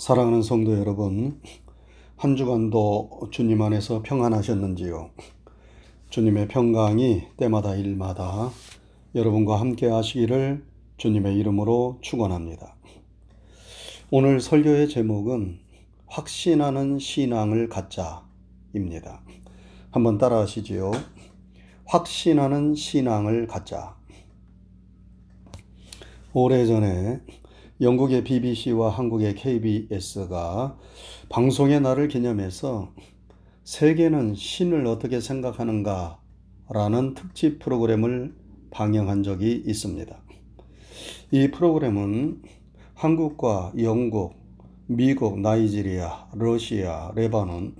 사랑하는 성도 여러분, 한 주간도 주님 안에서 평안하셨는지요? 주님의 평강이 때마다 일마다 여러분과 함께 하시기를 주님의 이름으로 축원합니다. 오늘 설교의 제목은 확신하는 신앙을 갖자입니다. 한번 따라 하시지요. 확신하는 신앙을 갖자. 오래전에 영국의 BBC와 한국의 KBS가 방송의 날을 기념해서 세계는 신을 어떻게 생각하는가 라는 특집 프로그램을 방영한 적이 있습니다. 이 프로그램은 한국과 영국, 미국, 나이지리아, 러시아, 레바논,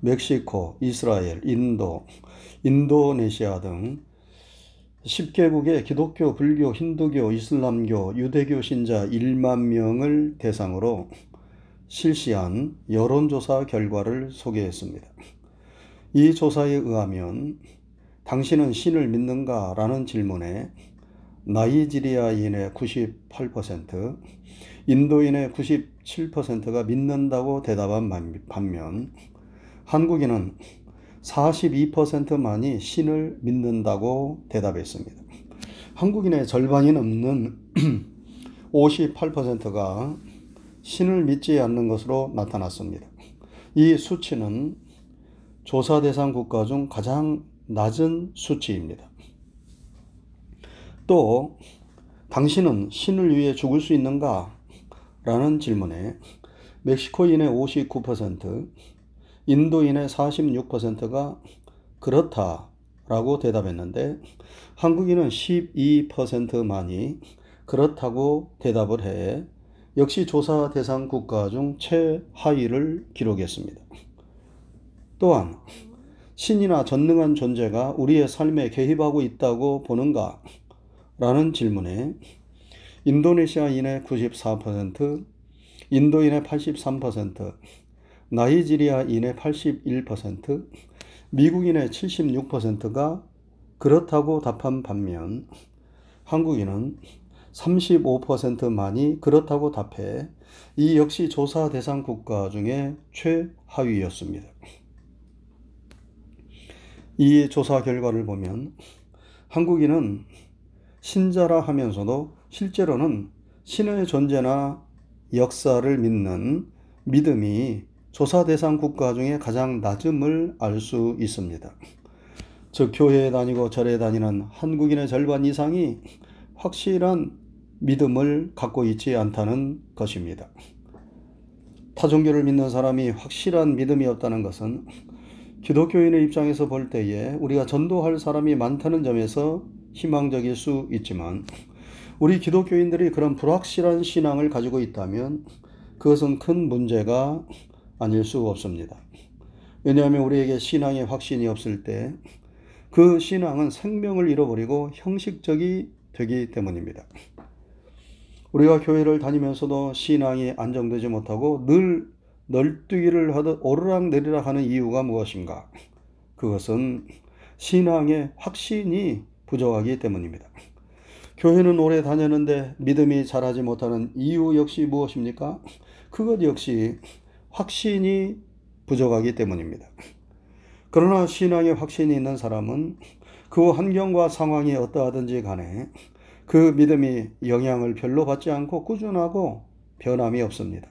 멕시코, 이스라엘, 인도, 인도네시아 등 10개국의 기독교, 불교, 힌두교, 이슬람교, 유대교 신자 1만 명을 대상으로 실시한 여론조사 결과를 소개했습니다. 이 조사에 의하면 당신은 신을 믿는가? 라는 질문에 나이지리아인의 98%, 인도인의 97%가 믿는다고 대답한 반면 한국인은 42%만이 신을 믿는다고 대답했습니다. 한국인의 절반이 넘는 58%가 신을 믿지 않는 것으로 나타났습니다. 이 수치는 조사 대상 국가 중 가장 낮은 수치입니다. 또, 당신은 신을 위해 죽을 수 있는가? 라는 질문에 멕시코인의 59%, 인도인의 46%가 그렇다라고 대답했는데 한국인은 12%만이 그렇다고 대답을 해 역시 조사 대상 국가 중 최하위를 기록했습니다. 또한 신이나 전능한 존재가 우리의 삶에 개입하고 있다고 보는가? 라는 질문에 인도네시아인의 94%, 인도인의 83%, 나이지리아인의 81%, 미국인의 76%가 그렇다고 답한 반면 한국인은 35%만이 그렇다고 답해 이 역시 조사 대상 국가 중에 최하위였습니다. 이 조사 결과를 보면 한국인은 신자라 하면서도 실제로는 신의 존재나 역사를 믿는 믿음이 조사 대상 국가 중에 가장 낮음을 알 수 있습니다. 즉, 교회에 다니고 절에 다니는 한국인의 절반 이상이 확실한 믿음을 갖고 있지 않다는 것입니다. 타 종교를 믿는 사람이 확실한 믿음이 없다는 것은 기독교인의 입장에서 볼 때에 우리가 전도할 사람이 많다는 점에서 희망적일 수 있지만 우리 기독교인들이 그런 불확실한 신앙을 가지고 있다면 그것은 큰 문제가 아닐 수 없습니다. 왜냐하면 우리에게 신앙의 확신이 없을 때 그 신앙은 생명을 잃어버리고 형식적이 되기 때문입니다. 우리가 교회를 다니면서도 신앙이 안정되지 못하고 늘 널뛰기를 하듯 오르락내리락 하는 이유가 무엇인가? 그것은 신앙의 확신이 부족하기 때문입니다. 교회는 오래 다녔는데 믿음이 자라지 못하는 이유 역시 무엇입니까? 그것 역시 확신이 부족하기 때문입니다. 그러나 신앙의 확신이 있는 사람은 그 환경과 상황이 어떠하든지 간에 그 믿음이 영향을 별로 받지 않고 꾸준하고 변함이 없습니다.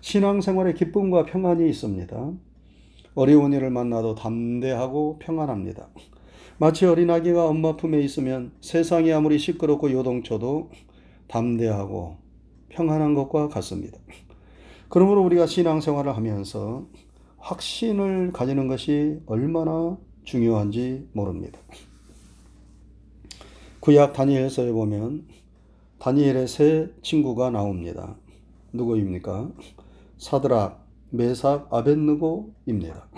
신앙생활에 기쁨과 평안이 있습니다. 어려운 일을 만나도 담대하고 평안합니다. 마치 어린아기가 엄마 품에 있으면 세상이 아무리 시끄럽고 요동쳐도 담대하고 평안한 것과 같습니다. 그러므로 우리가 신앙생활을 하면서 확신을 가지는 것이 얼마나 중요한지 모릅니다. 구약 다니엘서에 보면 다니엘의 세 친구가 나옵니다. 누구입니까? 사드락, 메삭, 아벤느고입니다.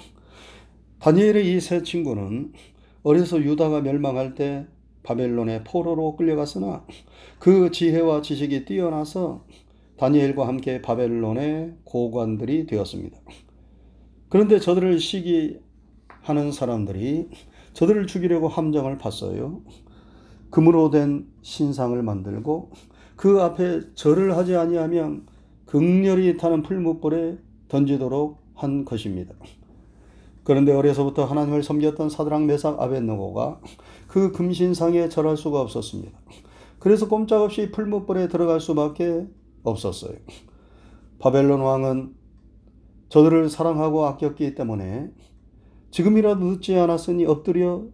다니엘의 이 세 친구는 어려서 유다가 멸망할 때 바벨론의 포로로 끌려갔으나 그 지혜와 지식이 뛰어나서 다니엘과 함께 바벨론의 고관들이 되었습니다. 그런데 저들을 시기하는 사람들이 저들을 죽이려고 함정을 팠어요. 금으로 된 신상을 만들고 그 앞에 절을 하지 아니하면 극렬히 타는 풀무불에 던지도록 한 것입니다. 그런데 어려서부터 하나님을 섬겼던 사드랑 메삭 아벤노고가 그 금신상에 절할 수가 없었습니다. 그래서 꼼짝없이 풀무불에 들어갈 수밖에 없었어요. 바벨론 왕은 저들을 사랑하고 아꼈기 때문에 지금이라도 늦지 않았으니 엎드려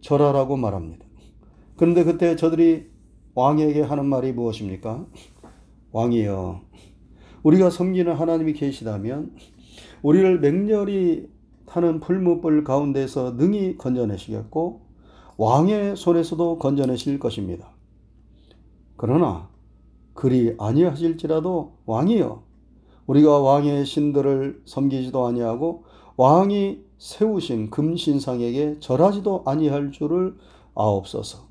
절하라고 말합니다. 그런데 그때 저들이 왕에게 하는 말이 무엇입니까? 왕이여, 우리가 섬기는 하나님이 계시다면 우리를 맹렬히 타는 풀무불 가운데서 능히 건져내시겠고 왕의 손에서도 건져내실 것입니다. 그러나 그리 아니하실지라도 왕이여 우리가 왕의 신들을 섬기지도 아니하고 왕이 세우신 금신상에게 절하지도 아니할 줄을 아옵소서.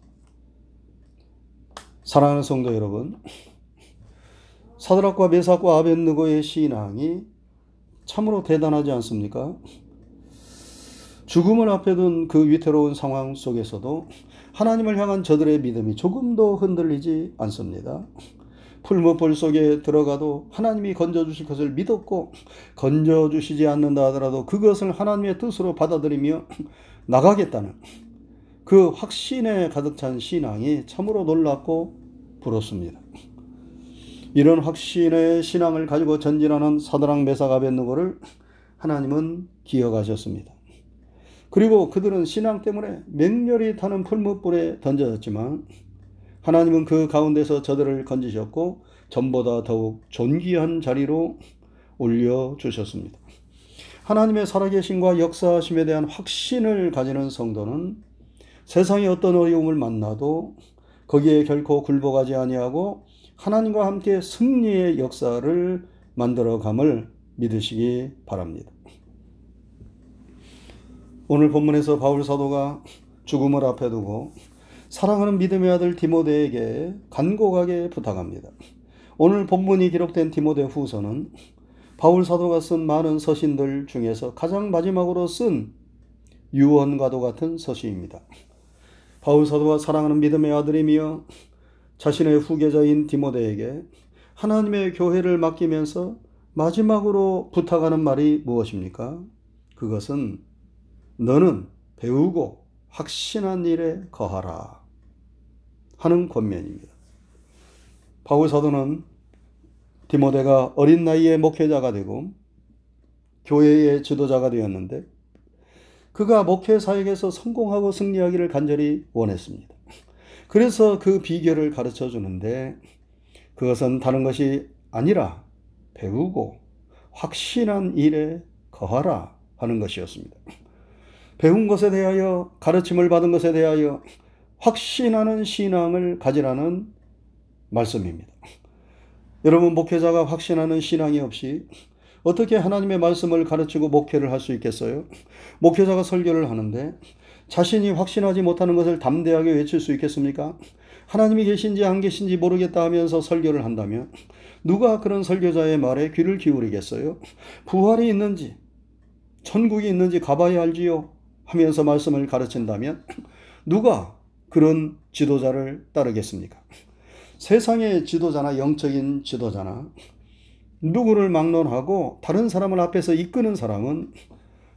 사랑하는 성도 여러분, 사드락과 메삭과 아벤느고의 신앙이 참으로 대단하지 않습니까? 죽음을 앞에 둔 그 위태로운 상황 속에서도 하나님을 향한 저들의 믿음이 조금도 흔들리지 않습니다. 풀무불 속에 들어가도 하나님이 건져주실 것을 믿었고 건져주시지 않는다 하더라도 그것을 하나님의 뜻으로 받아들이며 나가겠다는 그 확신에 가득 찬 신앙이 참으로 놀랍고 부럽습니다. 이런 확신의 신앙을 가지고 전진하는 사드랑 메삭 아벤누고를 하나님은 기억하셨습니다. 그리고 그들은 신앙 때문에 맹렬히 타는 풀무불에 던져졌지만 하나님은 그 가운데서 저들을 건지셨고 전보다 더욱 존귀한 자리로 올려 주셨습니다. 하나님의 살아계심과 역사하심에 대한 확신을 가지는 성도는 세상의 어떤 어려움을 만나도 거기에 결코 굴복하지 아니하고 하나님과 함께 승리의 역사를 만들어감을 믿으시기 바랍니다. 오늘 본문에서 바울 사도가 죽음을 앞에 두고 사랑하는 믿음의 아들 디모데에게 간곡하게 부탁합니다. 오늘 본문이 기록된 디모데 후서는 바울 사도가 쓴 많은 서신들 중에서 가장 마지막으로 쓴 유언과도 같은 서신입니다. 바울 사도가 사랑하는 믿음의 아들이며 자신의 후계자인 디모데에게 하나님의 교회를 맡기면서 마지막으로 부탁하는 말이 무엇입니까? 그것은 너는 배우고 확신한 일에 거하라. 하는 권면입니다. 바울 사도는 디모데가 어린 나이에 목회자가 되고 교회의 지도자가 되었는데 그가 목회 사역에서 성공하고 승리하기를 간절히 원했습니다. 그래서 그 비결을 가르쳐 주는데 그것은 다른 것이 아니라 배우고 확신한 일에 거하라 하는 것이었습니다. 배운 것에 대하여 가르침을 받은 것에 대하여 확신하는 신앙을 가지라는 말씀입니다. 여러분, 목회자가 확신하는 신앙이 없이 어떻게 하나님의 말씀을 가르치고 목회를 할 수 있겠어요? 목회자가 설교를 하는데 자신이 확신하지 못하는 것을 담대하게 외칠 수 있겠습니까? 하나님이 계신지 안 계신지 모르겠다 하면서 설교를 한다면 누가 그런 설교자의 말에 귀를 기울이겠어요? 부활이 있는지, 천국이 있는지 가봐야 알지요? 하면서 말씀을 가르친다면 누가 그런 지도자를 따르겠습니까? 세상의 지도자나 영적인 지도자나 누구를 막론하고 다른 사람을 앞에서 이끄는 사람은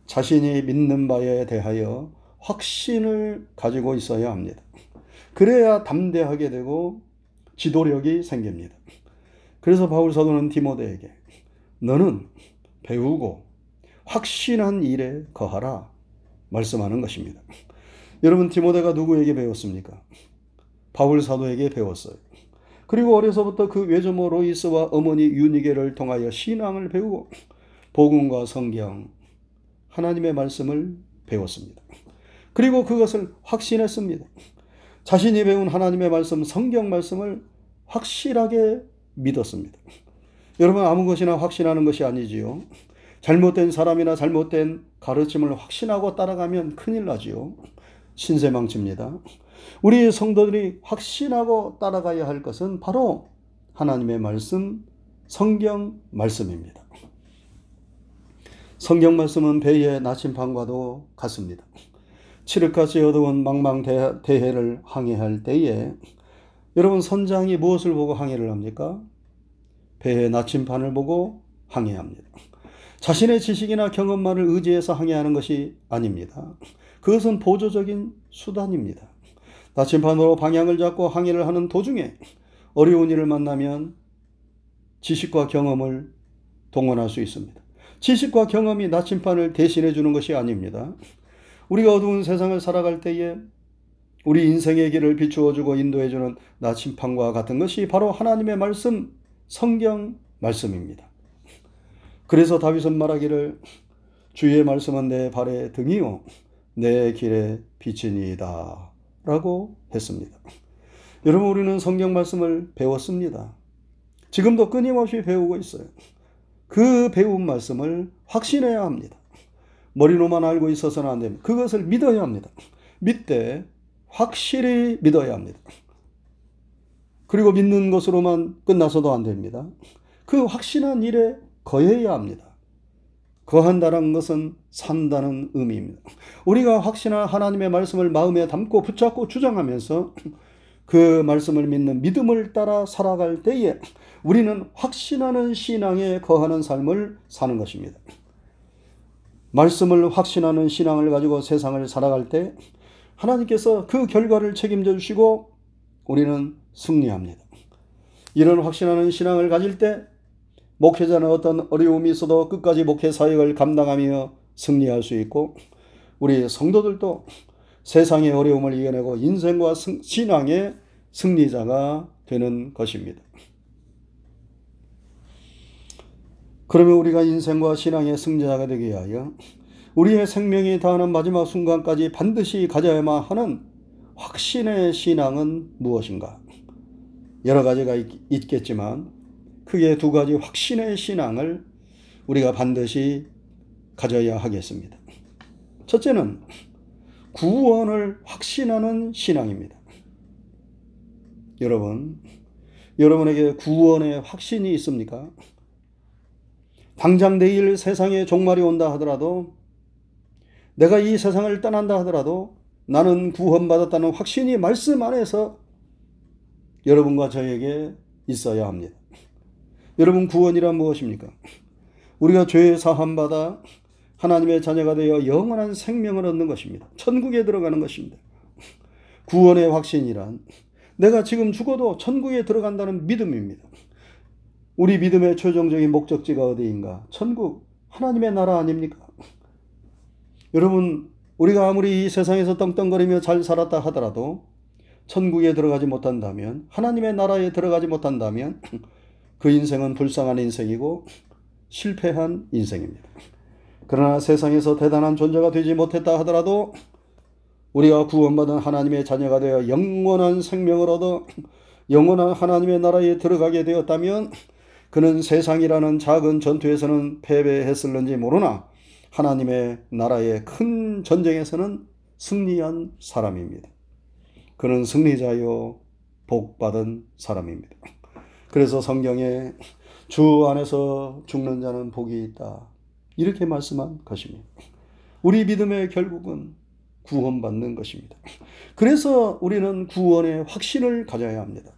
자신이 믿는 바에 대하여 확신을 가지고 있어야 합니다. 그래야 담대하게 되고 지도력이 생깁니다. 그래서 바울 사도는 디모데에게 너는 배우고 확신한 일에 거하라 말씀하는 것입니다. 여러분 디모데가 누구에게 배웠습니까? 바울 사도에게 배웠어요. 그리고 어려서부터 그 외조모 로이스와 어머니 유니게를 통하여 신앙을 배우고 복음과 성경, 하나님의 말씀을 배웠습니다. 그리고 그것을 확신했습니다. 자신이 배운 하나님의 말씀, 성경 말씀을 확실하게 믿었습니다. 여러분 아무 것이나 확신하는 것이 아니지요. 잘못된 사람이나 잘못된 가르침을 확신하고 따라가면 큰일 나지요. 신세망치입니다. 우리 성도들이 확신하고 따라가야 할 것은 바로 하나님의 말씀, 성경 말씀입니다. 성경 말씀은 배의 나침판과도 같습니다. 칠흑같이 어두운 망망대해를 항해할 때에 여러분 선장이 무엇을 보고 항해를 합니까? 배의 나침판을 보고 항해합니다. 자신의 지식이나 경험만을 의지해서 항해하는 것이 아닙니다. 그것은 보조적인 수단입니다. 나침판으로 방향을 잡고 항해를 하는 도중에 어려운 일을 만나면 지식과 경험을 동원할 수 있습니다. 지식과 경험이 나침판을 대신해 주는 것이 아닙니다. 우리가 어두운 세상을 살아갈 때에 우리 인생의 길을 비추어 주고 인도해 주는 나침판과 같은 것이 바로 하나님의 말씀, 성경 말씀입니다. 그래서 다윗은 말하기를 주의 말씀은 내 발의 등이요 내 길의 빛이니이다 라고 했습니다. 여러분 우리는 성경 말씀을 배웠습니다. 지금도 끊임없이 배우고 있어요. 그 배운 말씀을 확신해야 합니다. 머리로만 알고 있어서는 안 됩니다. 그것을 믿어야 합니다. 믿되 확실히 믿어야 합니다. 그리고 믿는 것으로만 끝나서도 안 됩니다. 그 확신한 일에 거해야 합니다. 거한다는 것은 산다는 의미입니다. 우리가 확신한 하나님의 말씀을 마음에 담고 붙잡고 주장하면서 그 말씀을 믿는 믿음을 따라 살아갈 때에 우리는 확신하는 신앙에 거하는 삶을 사는 것입니다. 말씀을 확신하는 신앙을 가지고 세상을 살아갈 때 하나님께서 그 결과를 책임져 주시고 우리는 승리합니다. 이런 확신하는 신앙을 가질 때 목회자는 어떤 어려움이 있어도 끝까지 목회 사역을 감당하며 승리할 수 있고 우리 성도들도 세상의 어려움을 이겨내고 인생과 신앙의 승리자가 되는 것입니다. 그러면 우리가 인생과 신앙의 승자가 되기 위하여 우리의 생명이 다하는 마지막 순간까지 반드시 가져야만 하는 확신의 신앙은 무엇인가? 여러 가지가 있, 겠지만 크게 두 가지 확신의 신앙을 우리가 반드시 가져야 하겠습니다. 첫째는 구원을 확신하는 신앙입니다. 여러분, 여러분에게 구원의 확신이 있습니까? 당장 내일 세상에 종말이 온다 하더라도 내가 이 세상을 떠난다 하더라도 나는 구원받았다는 확신이 말씀 안에서 여러분과 저에게 있어야 합니다. 여러분 구원이란 무엇입니까? 우리가 죄 사함 받아 하나님의 자녀가 되어 영원한 생명을 얻는 것입니다. 천국에 들어가는 것입니다. 구원의 확신이란 내가 지금 죽어도 천국에 들어간다는 믿음입니다. 우리 믿음의 최종적인 목적지가 어디인가? 천국, 하나님의 나라 아닙니까? 여러분, 우리가 아무리 이 세상에서 떵떵거리며 잘 살았다 하더라도 천국에 들어가지 못한다면, 하나님의 나라에 들어가지 못한다면 그 인생은 불쌍한 인생이고 실패한 인생입니다. 그러나 세상에서 대단한 존재가 되지 못했다 하더라도 우리가 구원받은 하나님의 자녀가 되어 영원한 생명을 얻어 영원한 하나님의 나라에 들어가게 되었다면 그는 세상이라는 작은 전투에서는 패배했을는지 모르나 하나님의 나라의 큰 전쟁에서는 승리한 사람입니다. 그는 승리자요 복받은 사람입니다. 그래서 성경에 주 안에서 죽는 자는 복이 있다. 이렇게 말씀한 것입니다. 우리 믿음의 결국은 구원받는 것입니다. 그래서 우리는 구원의 확신을 가져야 합니다.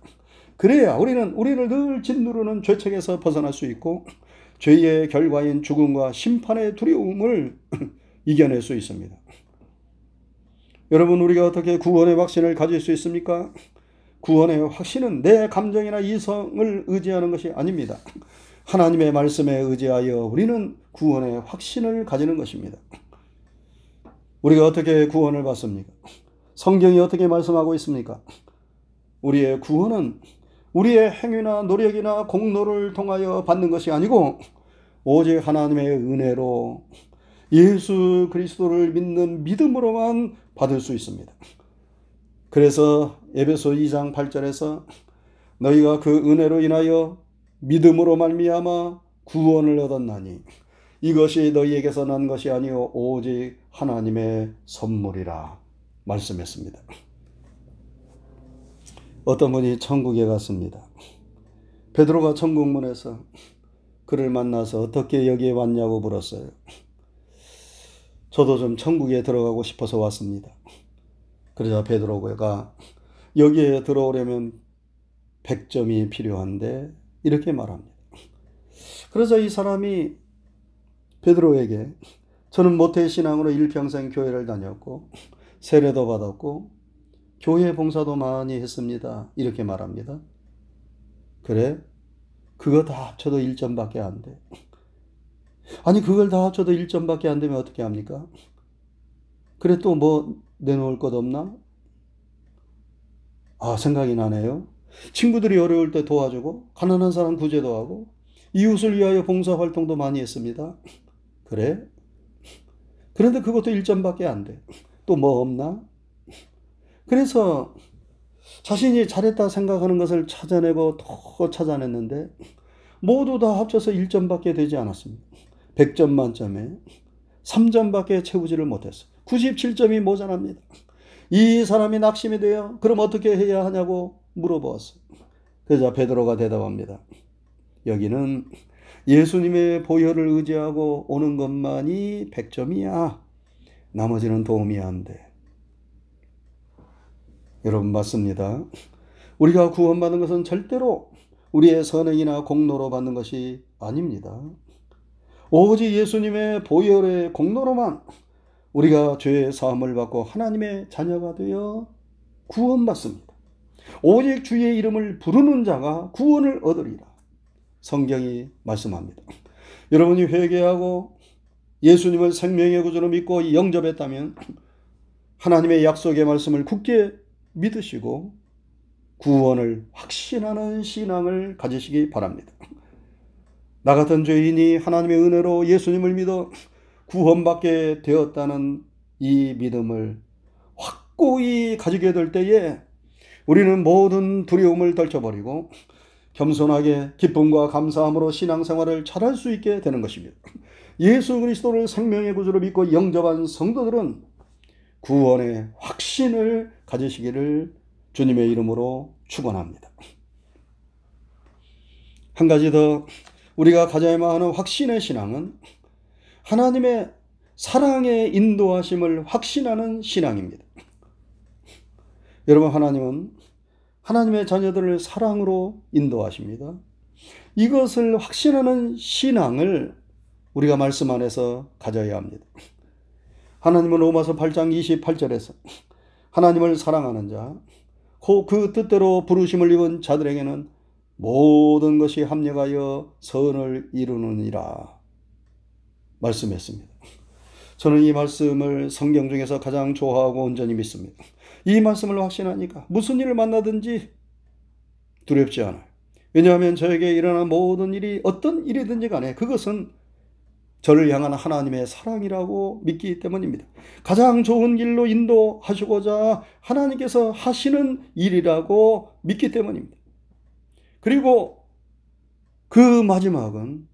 그래야 우리는 우리를 늘 짓누르는 죄책에서 벗어날 수 있고 죄의 결과인 죽음과 심판의 두려움을 이겨낼 수 있습니다. 여러분 우리가 어떻게 구원의 확신을 가질 수 있습니까? 구원의 확신은 내 감정이나 이성을 의지하는 것이 아닙니다. 하나님의 말씀에 의지하여 우리는 구원의 확신을 가지는 것입니다. 우리가 어떻게 구원을 받습니까? 성경이 어떻게 말씀하고 있습니까? 우리의 구원은 우리의 행위나 노력이나 공로를 통하여 받는 것이 아니고 오직 하나님의 은혜로 예수 그리스도를 믿는 믿음으로만 받을 수 있습니다. 그래서 에베소 2장 8절에서 너희가 그 은혜로 인하여 믿음으로 말미암아 구원을 얻었나니 이것이 너희에게서 난 것이 아니요 오직 하나님의 선물이라 말씀했습니다. 어떤 분이 천국에 갔습니다. 베드로가 천국문에서 그를 만나서 어떻게 여기에 왔냐고 물었어요. 저도 좀 천국에 들어가고 싶어서 왔습니다. 그러자 베드로가 여기에 들어오려면 100점이 필요한데 이렇게 말합니다. 그러자 이 사람이 베드로에게 저는 모태 신앙으로 일평생 교회를 다녔고 세례도 받았고 교회 봉사도 많이 했습니다. 이렇게 말합니다. 그래? 그거 다 합쳐도 1점밖에 안 돼. 아니 그걸 다 합쳐도 1점밖에 안 되면 어떻게 합니까? 그래 또 뭐 내놓을 것 없나? 아 생각이 나네요. 친구들이 어려울 때 도와주고 가난한 사람 구제도 하고 이웃을 위하여 봉사 활동도 많이 했습니다. 그래? 그런데 그것도 1점밖에 안 돼. 또 뭐 없나? 그래서 자신이 잘했다 생각하는 것을 찾아내고 더 찾아냈는데 모두 다 합쳐서 1점밖에 되지 않았습니다. 100점 만점에 3점밖에 채우지를 못했어. 97점이 모자랍니다. 이 사람이 낙심이 돼요. 그럼 어떻게 해야 하냐고 물어보았어요. 그러자 베드로가 대답합니다. 여기는 예수님의 보혈을 의지하고 오는 것만이 100점이야. 나머지는 도움이 안 돼. 여러분 맞습니다. 우리가 구원받는 것은 절대로 우리의 선행이나 공로로 받는 것이 아닙니다. 오직 예수님의 보혈의 공로로만 우리가 죄의 사함을 받고 하나님의 자녀가 되어 구원받습니다. 오직 주의 이름을 부르는 자가 구원을 얻으리라. 성경이 말씀합니다. 여러분이 회개하고 예수님을 생명의 구주로 믿고 영접했다면 하나님의 약속의 말씀을 굳게 믿으시고 구원을 확신하는 신앙을 가지시기 바랍니다. 나 같은 죄인이 하나님의 은혜로 예수님을 믿어 구원받게 되었다는 이 믿음을 확고히 가지게 될 때에 우리는 모든 두려움을 떨쳐버리고 겸손하게 기쁨과 감사함으로 신앙생활을 잘할 수 있게 되는 것입니다. 예수 그리스도를 생명의 구주로 믿고 영접한 성도들은 구원의 확신을 가지시기를 주님의 이름으로 축원합니다. 한 가지 더 우리가 가져야만 하는 확신의 신앙은 하나님의 사랑의 인도하심을 확신하는 신앙입니다. 여러분 하나님은 하나님의 자녀들을 사랑으로 인도하십니다. 이것을 확신하는 신앙을 우리가 말씀 안에서 가져야 합니다. 하나님은 로마서 8장 28절에서 하나님을 사랑하는 자, 그 뜻대로 부르심을 입은 자들에게는 모든 것이 합력하여 선을 이루느니라 말씀했습니다. 저는 이 말씀을 성경 중에서 가장 좋아하고 온전히 믿습니다. 이 말씀을 확신하니까 무슨 일을 만나든지 두렵지 않아요. 왜냐하면 저에게 일어난 모든 일이 어떤 일이든지 간에 그것은 저를 향한 하나님의 사랑이라고 믿기 때문입니다. 가장 좋은 길로 인도하시고자 하나님께서 하시는 일이라고 믿기 때문입니다. 그리고 그 마지막은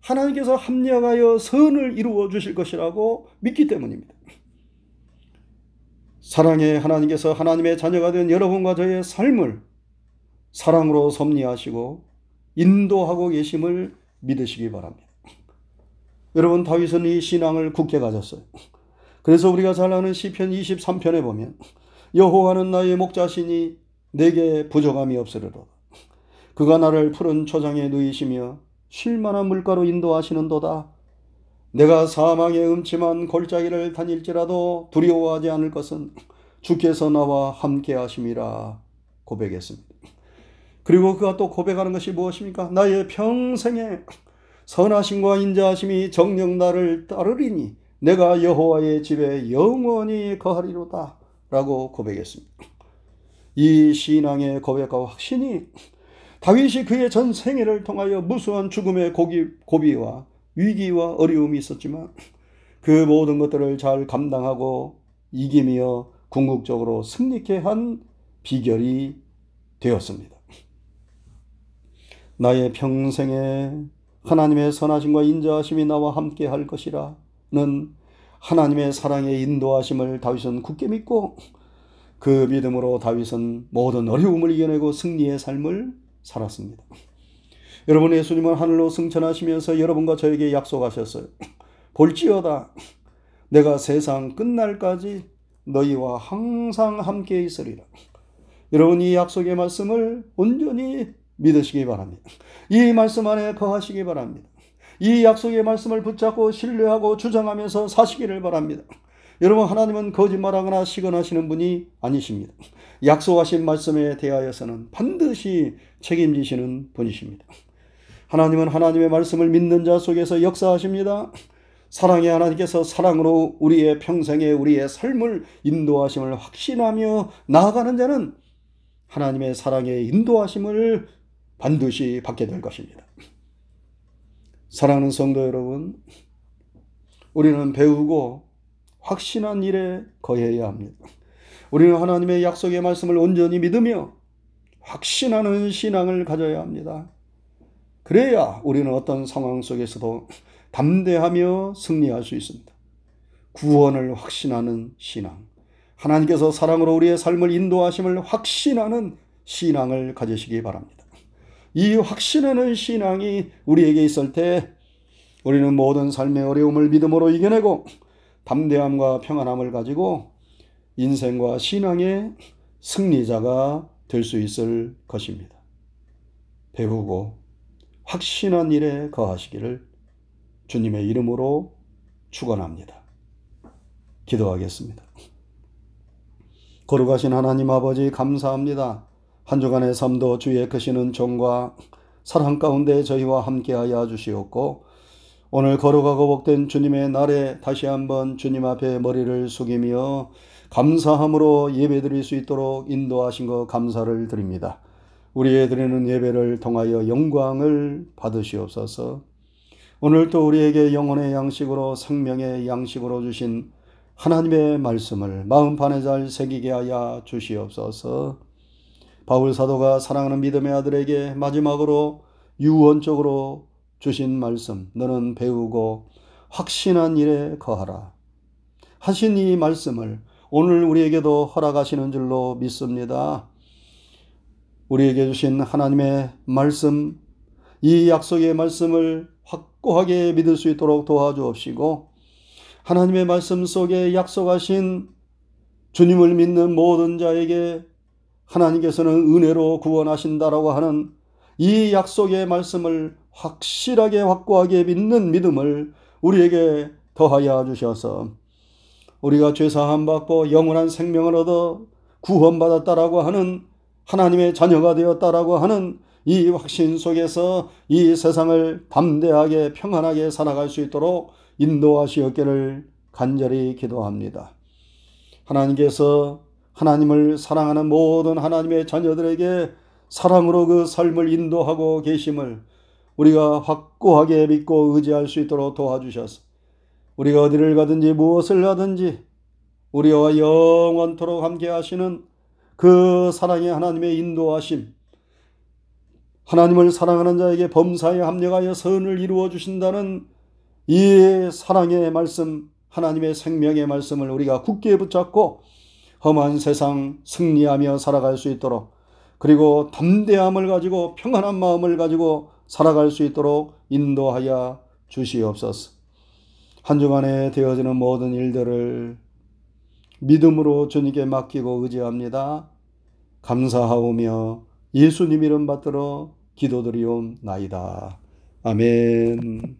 하나님께서 합력하여 선을 이루어 주실 것이라고 믿기 때문입니다. 사랑의 하나님께서 하나님의 자녀가 된 여러분과 저의 삶을 사랑으로 섭리하시고 인도하고 계심을 믿으시기 바랍니다. 여러분 다윗은 이 신앙을 굳게 가졌어요. 그래서 우리가 잘 아는 시편 23편에 보면 여호와는 나의 목자시니 내게 부족함이 없으리로다. 그가 나를 푸른 초장에 누이시며 쉴만한 물가로 인도하시는도다. 내가 사망의 음침한 골짜기를 다닐지라도 두려워하지 않을 것은 주께서 나와 함께 하심이라 고백했습니다. 그리고 그가 또 고백하는 것이 무엇입니까? 나의 평생에 선하심과 인자하심이 정녕 나를 따르리니 내가 여호와의 집에 영원히 거하리로다 라고 고백했습니다. 이 신앙의 고백과 확신이 다윗이 그의 전 생애를 통하여 무수한 죽음의 고기, 고비와 위기와 어려움이 있었지만 그 모든 것들을 잘 감당하고 이기며 궁극적으로 승리케 한 비결이 되었습니다. 나의 평생에 하나님의 선하심과 인자하심이 나와 함께 할 것이라는 하나님의 사랑의 인도하심을 다윗은 굳게 믿고 그 믿음으로 다윗은 모든 어려움을 이겨내고 승리의 삶을 살았습니다. 여러분 예수님은 하늘로 승천하시면서 여러분과 저에게 약속하셨어요. 볼지어다 내가 세상 끝날까지 너희와 항상 함께 있으리라. 여러분 이 약속의 말씀을 온전히 믿으시기 바랍니다. 이 말씀 안에 거하시기 바랍니다. 이 약속의 말씀을 붙잡고 신뢰하고 주장하면서 사시기를 바랍니다. 여러분 하나님은 거짓말하거나 시건하시는 분이 아니십니다. 약속하신 말씀에 대하여서는 반드시 책임지시는 분이십니다. 하나님은 하나님의 말씀을 믿는 자 속에서 역사하십니다. 사랑의 하나님께서 사랑으로 우리의 평생에 우리의 삶을 인도하심을 확신하며 나아가는 자는 하나님의 사랑의 인도하심을 반드시 받게 될 것입니다. 사랑하는 성도 여러분, 우리는 배우고 확신한 일에 거해야 합니다. 우리는 하나님의 약속의 말씀을 온전히 믿으며 확신하는 신앙을 가져야 합니다. 그래야 우리는 어떤 상황 속에서도 담대하며 승리할 수 있습니다. 구원을 확신하는 신앙. 하나님께서 사랑으로 우리의 삶을 인도하심을 확신하는 신앙을 가지시기 바랍니다. 이 확신하는 신앙이 우리에게 있을 때 우리는 모든 삶의 어려움을 믿음으로 이겨내고 담대함과 평안함을 가지고 인생과 신앙의 승리자가 될 수 있을 것입니다. 배우고 확신한 일에 거하시기를 주님의 이름으로 축원합니다. 기도하겠습니다. 거룩하신 하나님 아버지 감사합니다. 한 주간의 삶도 주의 크시는 종과 사랑 가운데 저희와 함께하여 주시옵고 오늘 거룩하고 복된 주님의 날에 다시 한번 주님 앞에 머리를 숙이며 감사함으로 예배드릴 수 있도록 인도하신 것 감사를 드립니다. 우리의 드리는 예배를 통하여 영광을 받으시옵소서. 오늘도 우리에게 영혼의 양식으로 생명의 양식으로 주신 하나님의 말씀을 마음판에 잘 새기게 하여 주시옵소서. 바울 사도가 사랑하는 믿음의 아들에게 마지막으로 유언적으로 주신 말씀, 너는 배우고 확신한 일에 거하라. 하신 이 말씀을 오늘 우리에게도 허락하시는 줄로 믿습니다. 우리에게 주신 하나님의 말씀, 이 약속의 말씀을 확고하게 믿을 수 있도록 도와주옵시고, 하나님의 말씀 속에 약속하신 주님을 믿는 모든 자에게 하나님께서는 은혜로 구원하신다라고 하는 이 약속의 말씀을 확실하게 확고하게 믿는 믿음을 우리에게 더하여 주셔서 우리가 죄사함 받고 영원한 생명을 얻어 구원받았다라고 하는 하나님의 자녀가 되었다라고 하는 이 확신 속에서 이 세상을 담대하게 평안하게 살아갈 수 있도록 인도하시었기를 간절히 기도합니다. 하나님께서 하나님을 사랑하는 모든 하나님의 자녀들에게 사랑으로 그 삶을 인도하고 계심을 우리가 확고하게 믿고 의지할 수 있도록 도와주셔서 우리가 어디를 가든지 무엇을 하든지 우리와 영원토록 함께 하시는 그 사랑의 하나님의 인도하심 하나님을 사랑하는 자에게 범사에 합력하여 선을 이루어 주신다는 이 사랑의 말씀, 하나님의 생명의 말씀을 우리가 굳게 붙잡고 험한 세상 승리하며 살아갈 수 있도록 그리고 담대함을 가지고 평안한 마음을 가지고 살아갈 수 있도록 인도하여 주시옵소서. 한 주간에 되어지는 모든 일들을 믿음으로 주님께 맡기고 의지합니다. 감사하오며 예수님 이름 받들어 기도드리옵나이다. 아멘.